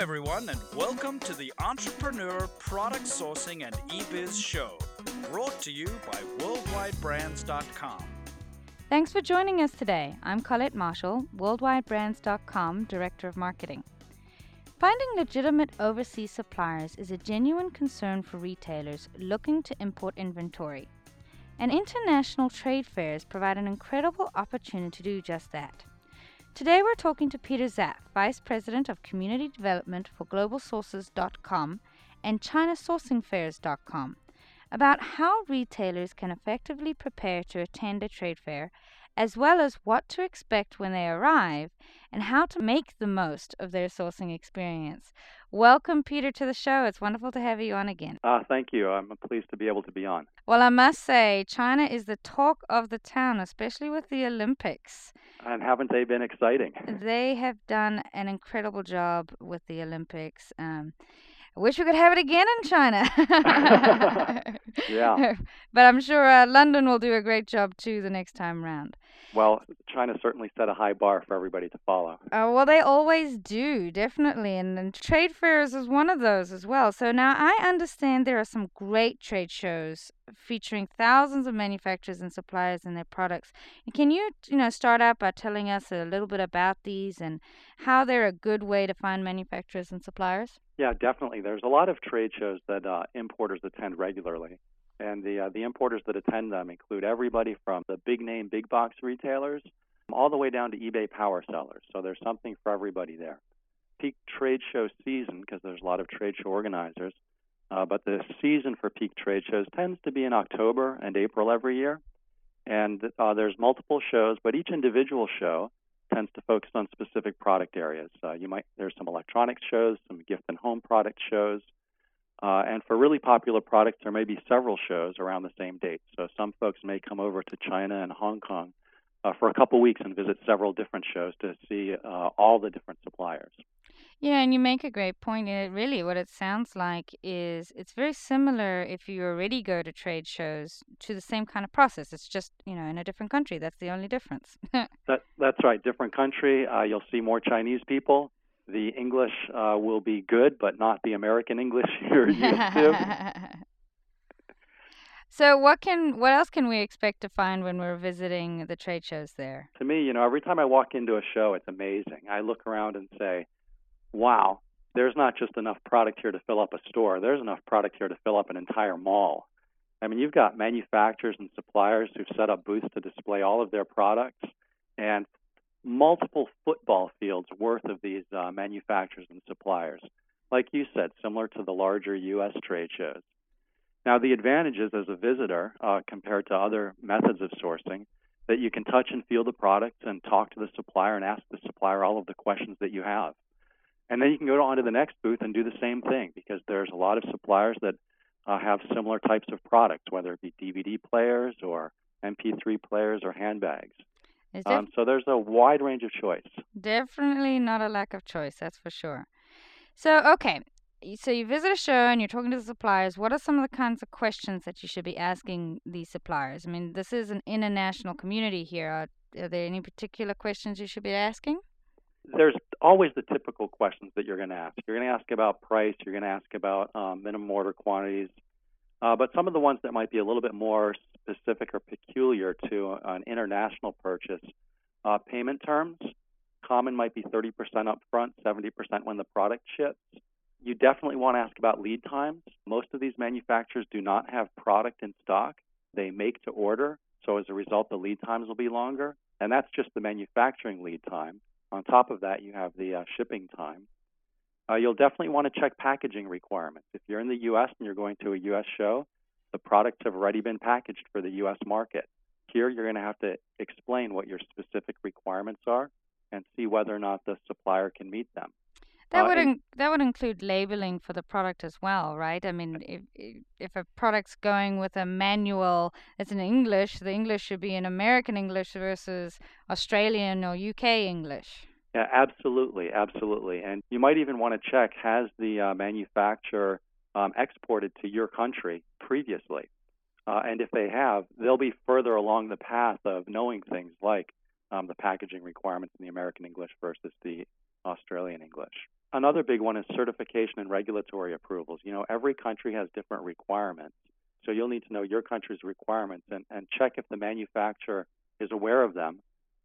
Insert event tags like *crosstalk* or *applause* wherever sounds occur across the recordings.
everyone, and welcome to the Entrepreneur Product Sourcing and eBiz Show, brought to you by WorldwideBrands.com. Thanks for joining us today. I'm Colette Marshall, WorldwideBrands.com Director of Marketing. Finding legitimate overseas suppliers is a genuine concern for retailers looking to import inventory. And international trade fairs provide an incredible opportunity to do just that. Today we're talking to Peter Zaff, Vice President of Community Development for GlobalSources.com and ChinaSourcingFairs.com, about how retailers can effectively prepare to attend a trade fair, as well as what to expect when they arrive and how to make the most of their sourcing experience. Welcome, Peter, to the show. It's wonderful to have you on again. Uh, thank you. I'm pleased to be able to be on. Well, I must say, China is the talk of the town, especially with the Olympics. And haven't they been exciting? They have done an incredible job with the Olympics. Um, I wish we could have it again in China. *laughs* yeah. *laughs* But I'm sure uh, London will do a great job too the next time round. Well, China certainly set a high bar for everybody to follow. Uh, well, they always do, definitely. And, and trade fairs is one of those as well. So now I understand there are some great trade shows featuring thousands of manufacturers and suppliers and their products. And can you, you know, start out by telling us a little bit about these and how they're a good way to find manufacturers and suppliers? Yeah, definitely. There's a lot of trade shows that uh, importers attend regularly. And the uh, the importers that attend them include everybody from the big name big box retailers all the way down to eBay power sellers. So there's something for everybody there. Peak trade show season because there's a lot of trade show organizers, uh, but the season for peak trade shows tends to be in October and April every year. And uh, there's multiple shows, but each individual show tends to focus on specific product areas. Uh, you might there's some electronics shows, some gift and home product shows, uh, and for really popular products, there may be several shows around the same date. So some folks may come over to China and Hong Kong uh, for a couple weeks and visit several different shows to see uh, all the different suppliers. Yeah, and you make a great point. It really, what it sounds like is it's very similar if you already go to trade shows to the same kind of process. It's just you know in a different country. That's the only difference. *laughs* that that's right. Different country. Uh, you'll see more Chinese people. The English uh, will be good, but not the American English *laughs* you're used to. *laughs* So what can what else can we expect to find when we're visiting the trade shows there? To me, you know, every time I walk into a show, it's amazing. I look around and say, "Wow, there's not just enough product here to fill up a store. There's enough product here to fill up an entire mall." I mean, you've got manufacturers and suppliers who've set up booths to display all of their products, and multiple football fields worth of these uh, manufacturers and suppliers. Like you said, similar to the larger U.S. trade shows. Now, the advantages as a visitor uh, compared to other methods of sourcing that you can touch and feel the products and talk to the supplier and ask the supplier all of the questions that you have. And then you can go on to the next booth and do the same thing because there's a lot of suppliers that uh, have similar types of products, whether it be DVD players or MP3 players or handbags. Um, so there's a wide range of choice. Definitely not a lack of choice, that's for sure. So, okay, so you visit a show and you're talking to the suppliers. What are some of the kinds of questions that you should be asking these suppliers? I mean, this is an international community here. Are, are there any particular questions you should be asking? There's always the typical questions that you're going to ask. You're going to ask about price. You're going to ask about um, minimum order quantities. Uh, but some of the ones that might be a little bit more specific or peculiar to an international purchase, uh, payment terms. Common might be 30% upfront, 70% when the product ships. You definitely want to ask about lead times. Most of these manufacturers do not have product in stock. They make to order, so as a result, the lead times will be longer. And that's just the manufacturing lead time. On top of that, you have the uh, shipping time. Uh, you'll definitely want to check packaging requirements. If you're in the U.S. and you're going to a U.S. show, the products have already been packaged for the U.S. market. Here, you're going to have to explain what your specific requirements are and see whether or not the supplier can meet them. That uh, would in- that would include labeling for the product as well, right? I mean, if if a product's going with a manual that's in English, the English should be in American English versus Australian or UK English. Yeah, absolutely, absolutely. And you might even want to check has the uh, manufacturer um, exported to your country previously? Uh, and if they have, they'll be further along the path of knowing things like um, the packaging requirements in the American English versus the Australian English. Another big one is certification and regulatory approvals. You know, every country has different requirements. So you'll need to know your country's requirements and, and check if the manufacturer is aware of them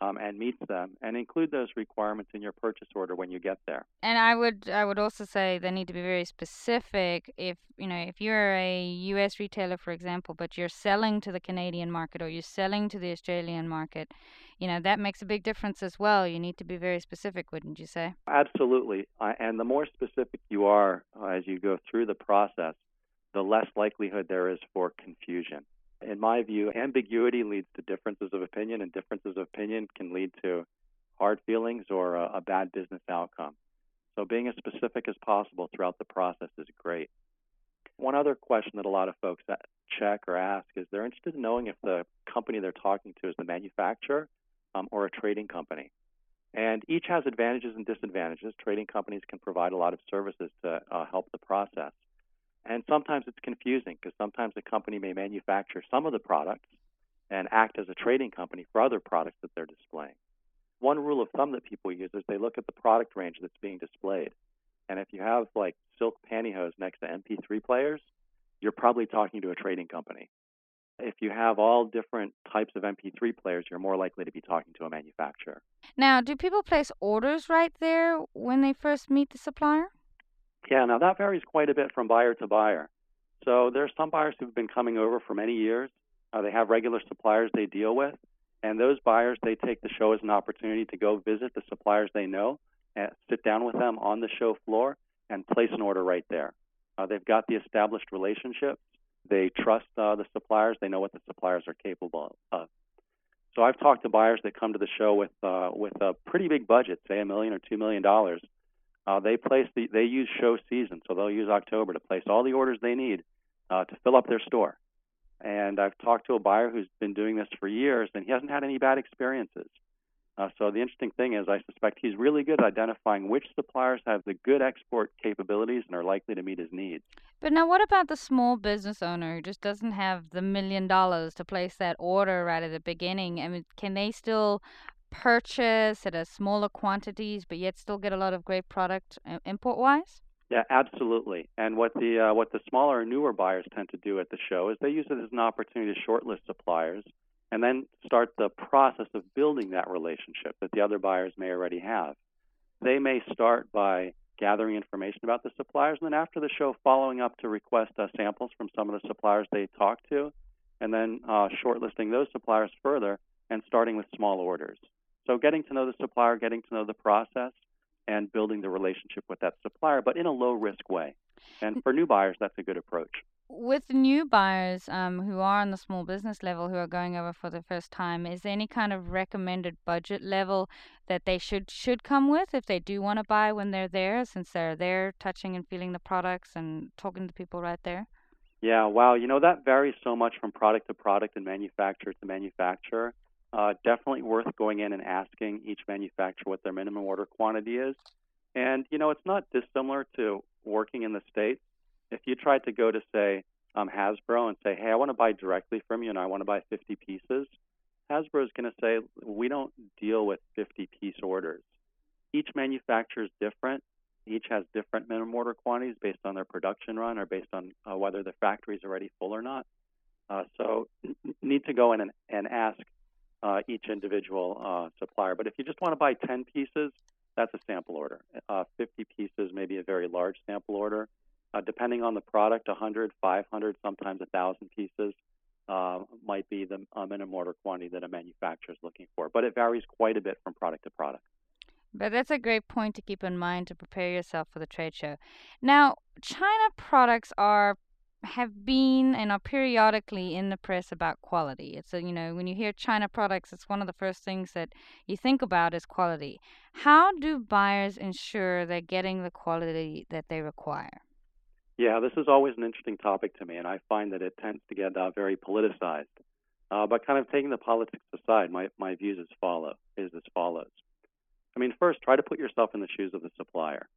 um, and meets them, and include those requirements in your purchase order when you get there. And I would I would also say they need to be very specific. If you know if you're a U.S. retailer, for example, but you're selling to the Canadian market or you're selling to the Australian market, you know that makes a big difference as well. You need to be very specific, wouldn't you say? Absolutely, uh, and the more specific you are uh, as you go through the process, the less likelihood there is for confusion in my view, ambiguity leads to differences of opinion, and differences of opinion can lead to hard feelings or a, a bad business outcome. So, being as specific as possible throughout the process is great. One other question that a lot of folks check or ask is they're interested in knowing if the company they're talking to is the manufacturer um, or a trading company. And each has advantages and disadvantages. Trading companies can provide a lot of services to uh, help the process. And sometimes it's confusing because sometimes a company may manufacture some of the products and act as a trading company for other products that they're displaying. One rule of thumb that people use is they look at the product range that's being displayed. And if you have like silk pantyhose next to MP3 players, you're probably talking to a trading company. If you have all different types of MP3 players, you're more likely to be talking to a manufacturer. Now, do people place orders right there when they first meet the supplier? Yeah, now that varies quite a bit from buyer to buyer. So there's some buyers who've been coming over for many years. Uh, they have regular suppliers they deal with, and those buyers they take the show as an opportunity to go visit the suppliers they know, and sit down with them on the show floor, and place an order right there. Uh, they've got the established relationships. They trust uh, the suppliers. They know what the suppliers are capable of. So I've talked to buyers that come to the show with uh, with a pretty big budget, say a million or two million dollars, uh, they place the they use show season, so they'll use October to place all the orders they need uh, to fill up their store. And I've talked to a buyer who's been doing this for years, and he hasn't had any bad experiences. Uh, so the interesting thing is, I suspect he's really good at identifying which suppliers have the good export capabilities and are likely to meet his needs. But now, what about the small business owner who just doesn't have the million dollars to place that order right at the beginning? I mean, can they still purchase at a smaller quantities, but yet still get a lot of great product uh, import wise? Yeah, absolutely. And what the uh, what the smaller and newer buyers tend to do at the show is they use it as an opportunity to shortlist suppliers and then start the process of building that relationship that the other buyers may already have. They may start by gathering information about the suppliers, and then after the show, following up to request uh, samples from some of the suppliers they talked to, and then uh, shortlisting those suppliers further and starting with small orders. So getting to know the supplier, getting to know the process, and building the relationship with that supplier, but in a low risk way. And for new buyers, that's a good approach. With new buyers um, who are on the small business level who are going over for the first time, is there any kind of recommended budget level that they should should come with if they do want to buy when they're there, since they're there touching and feeling the products and talking to people right there? Yeah, wow. You know, that varies so much from product to product and manufacturer to manufacturer. Uh, definitely worth going in and asking each manufacturer what their minimum order quantity is. And, you know, it's not dissimilar to working in the States. If you tried to go to, say, um, Hasbro and say, hey, I want to buy directly from you and I want to buy 50 pieces, Hasbro is going to say, we don't deal with 50 piece orders. Each manufacturer is different. Each has different minimum order quantities based on their production run or based on uh, whether the factory is already full or not. Uh, so, *clears throat* need to go in and, and ask uh, each individual uh, supplier. But if you just want to buy 10 pieces, that's a sample order. Uh, 50 pieces, maybe a very large sample order. Uh, depending on the product, 100, 500, sometimes 1,000 pieces uh, might be the minimum order quantity that a manufacturer is looking for. But it varies quite a bit from product to product. But that's a great point to keep in mind to prepare yourself for the trade show. Now, China products are have been and are periodically in the press about quality. It's a, you know, when you hear China products, it's one of the first things that you think about is quality. How do buyers ensure they're getting the quality that they require? Yeah, this is always an interesting topic to me, and I find that it tends to get uh, very politicized. Uh, but kind of taking the politics aside, my, my views as follow is as follows. I mean, first, try to put yourself in the shoes of the supplier.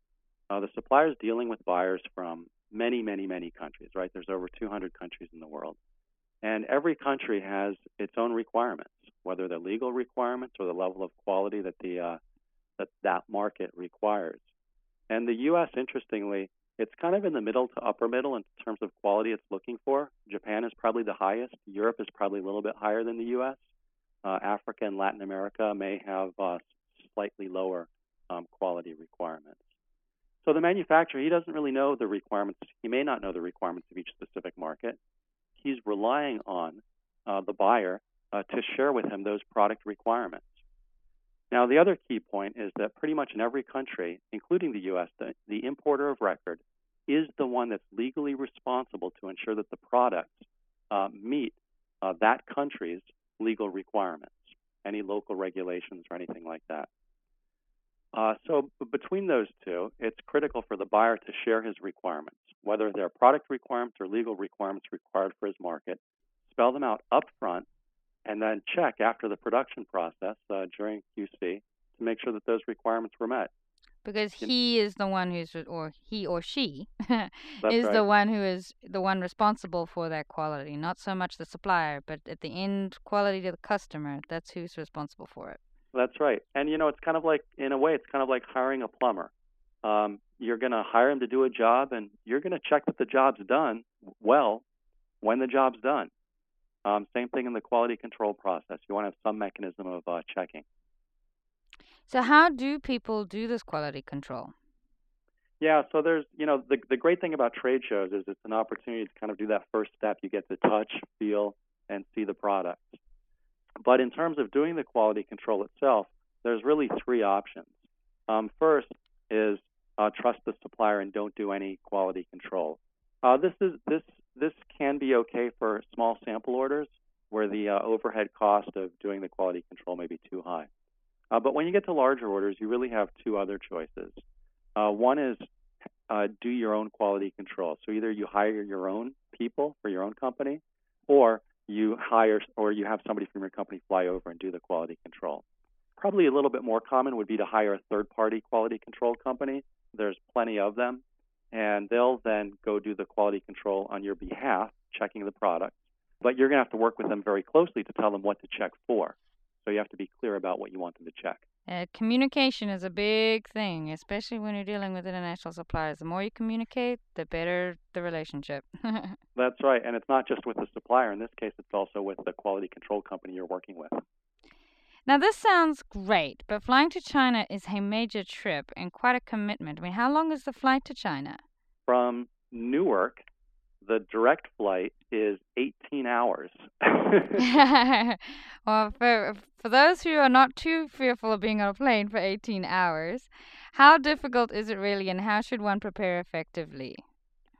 Uh, the supplier is dealing with buyers from many, many, many countries, right? There's over 200 countries in the world. And every country has its own requirements, whether they're legal requirements or the level of quality that the uh, that that market requires. And the U.S., interestingly, it's kind of in the middle to upper middle in terms of quality it's looking for. Japan is probably the highest. Europe is probably a little bit higher than the U.S. Uh, Africa and Latin America may have uh, slightly lower um, quality requirements. So the manufacturer, he doesn't really know the requirements. He may not know the requirements of each specific market. He's relying on uh, the buyer uh, to share with him those product requirements. Now, the other key point is that pretty much in every country, including the U.S., the, the importer of record is the one that's legally responsible to ensure that the products uh, meet uh, that country's legal requirements, any local regulations or anything like that. Uh, so between those two, it's critical for the buyer to share his requirements, whether they're product requirements or legal requirements required for his market, spell them out up front and then check after the production process uh, during QC to make sure that those requirements were met. Because he is the one who's, or he or she *laughs* is right. the one who is the one responsible for that quality, not so much the supplier, but at the end quality to the customer, that's who's responsible for it. That's right. And you know, it's kind of like, in a way, it's kind of like hiring a plumber. Um, you're going to hire him to do a job, and you're going to check that the job's done well when the job's done. Um, same thing in the quality control process. You want to have some mechanism of uh, checking. So, how do people do this quality control? Yeah, so there's, you know, the the great thing about trade shows is it's an opportunity to kind of do that first step. You get to touch, feel, and see the product. But in terms of doing the quality control itself, there's really three options. Um, first is uh, trust the supplier and don't do any quality control. Uh, this is this this can be okay for small sample orders where the uh, overhead cost of doing the quality control may be too high. Uh, but when you get to larger orders, you really have two other choices. Uh, one is uh, do your own quality control. So either you hire your own people for your own company, or you hire or you have somebody from your company fly over and do the quality control. Probably a little bit more common would be to hire a third-party quality control company. There's plenty of them and they'll then go do the quality control on your behalf, checking the product. But you're going to have to work with them very closely to tell them what to check for. So you have to be clear about what you want them to check. Uh, communication is a big thing, especially when you're dealing with international suppliers. The more you communicate, the better the relationship. *laughs* That's right. And it's not just with the supplier. In this case, it's also with the quality control company you're working with. Now, this sounds great, but flying to China is a major trip and quite a commitment. I mean, how long is the flight to China? From Newark, the direct flight is 18 hours. *laughs* *laughs* well, for, for those who are not too fearful of being on a plane for 18 hours, how difficult is it really, and how should one prepare effectively?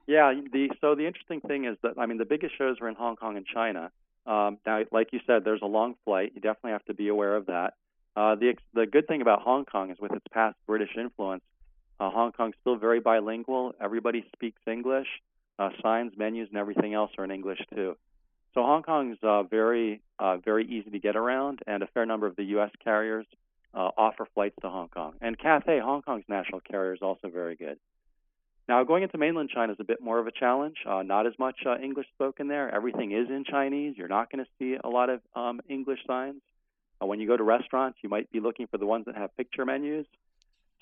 Yeah, the so the interesting thing is that I mean the biggest shows are in Hong Kong and China, um, now, like you said, there's a long flight. You definitely have to be aware of that. Uh, the the good thing about Hong Kong is with its past British influence, uh, Hong Kong's still very bilingual. Everybody speaks English. Uh, signs, menus, and everything else are in English too. So Hong Kong's uh, very uh, very easy to get around, and a fair number of the U.S. carriers uh, offer flights to Hong Kong. And Cathay, Hong Kong's national carrier, is also very good. Now, going into mainland China is a bit more of a challenge. Uh, not as much uh, English spoken there. Everything is in Chinese. You're not going to see a lot of um, English signs. Uh, when you go to restaurants, you might be looking for the ones that have picture menus.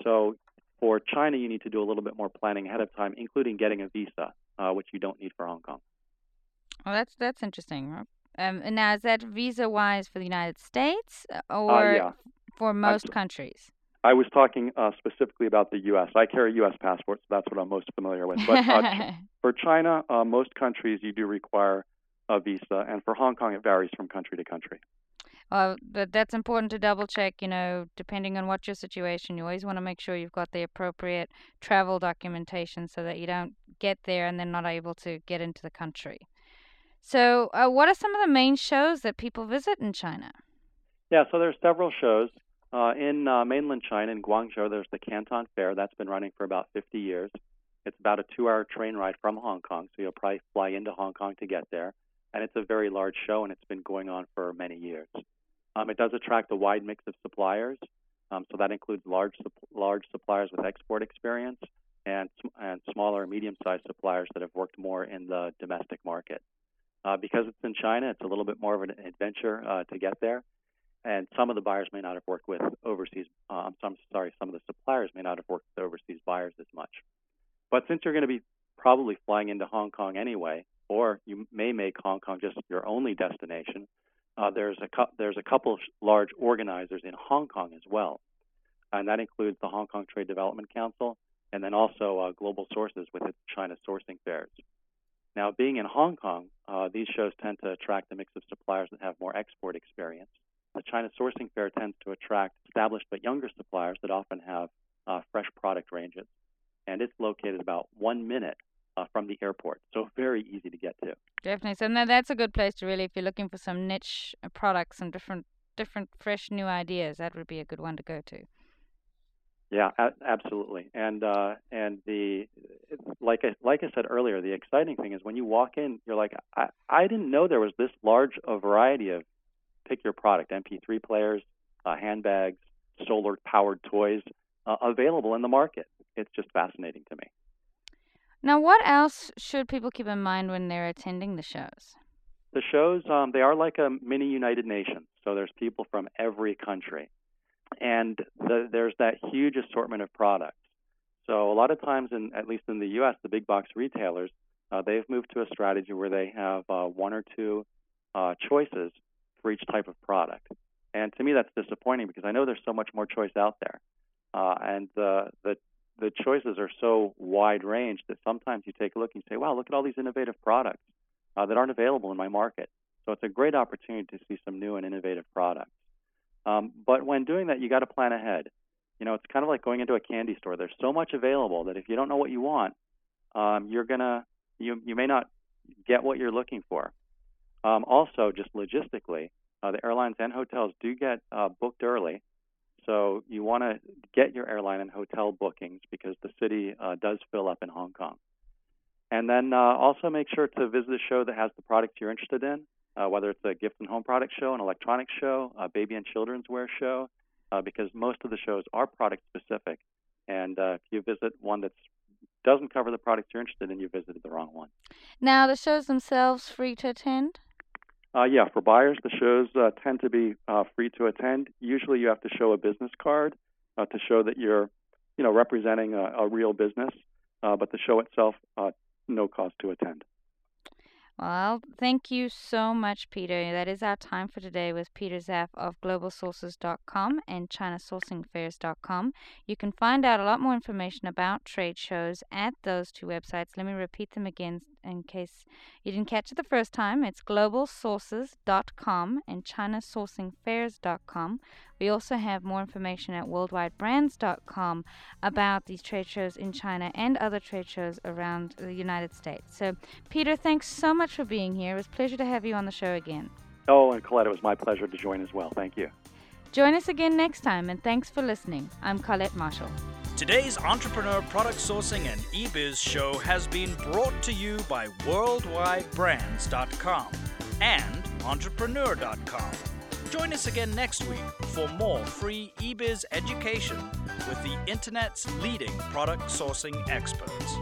So for China, you need to do a little bit more planning ahead of time, including getting a visa, uh, which you don't need for Hong Kong. Well, that's that's interesting. Um, and now, is that visa wise for the United States uh, Uh, or yeah. for most countries? I was talking uh, specifically about the U.S. I carry U.S. passport, so that's what I'm most familiar with. But uh, *laughs* for China, uh, most countries you do require a visa, and for Hong Kong, it varies from country to country. Well, but that's important to double check, you know, depending on what your situation. You always want to make sure you've got the appropriate travel documentation so that you don't get there and then not able to get into the country. So, uh, what are some of the main shows that people visit in China? Yeah, so there's several shows. Uh, in uh, mainland China, in Guangzhou, there's the Canton Fair. That's been running for about 50 years. It's about a two hour train ride from Hong Kong, so you'll probably fly into Hong Kong to get there. And it's a very large show, and it's been going on for many years. Um, it does attract a wide mix of suppliers, um, so that includes large large suppliers with export experience and and smaller medium sized suppliers that have worked more in the domestic market. Uh, because it's in China, it's a little bit more of an adventure uh, to get there. and some of the buyers may not have worked with overseas. I'm sorry, some of the suppliers may not have worked with overseas buyers as much. But since you're going to be probably flying into Hong Kong anyway, or you may make Hong Kong just your only destination, uh, there's a cu- there's a couple large organizers in Hong Kong as well, and that includes the Hong Kong Trade Development Council, and then also uh, Global Sources with its China sourcing fairs. Now, being in Hong Kong, uh, these shows tend to attract a mix of suppliers that have more export experience. The China Sourcing Fair tends to attract established but younger suppliers that often have uh, fresh product ranges. And it's located about one minute uh, from the airport, so very easy to get to. Definitely. So now that's a good place to really, if you're looking for some niche uh, products, some different, different, fresh new ideas, that would be a good one to go to. Yeah, a- absolutely. And uh, and the like I like I said earlier, the exciting thing is when you walk in, you're like, I, I didn't know there was this large a variety of pick your product MP3 players, uh, handbags, solar powered toys uh, available in the market. It's just fascinating to me. Now, what else should people keep in mind when they're attending the shows? The shows, um, they are like a mini United Nations. So there's people from every country and the, there's that huge assortment of products. So a lot of times, in at least in the U.S., the big box retailers uh, they've moved to a strategy where they have uh, one or two uh, choices for each type of product. And to me, that's disappointing because I know there's so much more choice out there, uh, and the the the choices are so wide range that sometimes you take a look and you say, "Wow, look at all these innovative products uh, that aren't available in my market." So it's a great opportunity to see some new and innovative products. Um, but when doing that, you got to plan ahead. You know, it's kind of like going into a candy store. There's so much available that if you don't know what you want, um, you're gonna you you may not get what you're looking for. Um, also, just logistically, uh, the airlines and hotels do get uh, booked early, so you want to get your airline and hotel bookings because the city uh, does fill up in Hong Kong. And then uh, also make sure to visit a show that has the products you're interested in uh, whether it's a gift and home product show, an electronics show, a baby and children's wear show, uh, because most of the shows are product specific. And uh, if you visit one that doesn't cover the products you're interested in, you visited the wrong one. Now, the shows themselves free to attend? Uh, yeah, for buyers, the shows uh, tend to be uh, free to attend. Usually, you have to show a business card uh, to show that you're, you know, representing a, a real business. Uh, but the show itself, uh, no cost to attend. Well, thank you so much, Peter. That is our time for today with Peter Zaff of globalsources.com and chinasourcingfairs.com. You can find out a lot more information about trade shows at those two websites. Let me repeat them again in case you didn't catch it the first time. It's globalsources.com and chinasourcingfairs.com. We also have more information at worldwidebrands.com about these trade shows in China and other trade shows around the United States. So, Peter, thanks so much for being here. It was a pleasure to have you on the show again. Oh, and Colette, it was my pleasure to join as well. Thank you. Join us again next time, and thanks for listening. I'm Colette Marshall. Today's Entrepreneur Product Sourcing and eBiz show has been brought to you by WorldwideBrands.com and Entrepreneur.com. Join us again next week for more free eBiz education with the Internet's leading product sourcing experts.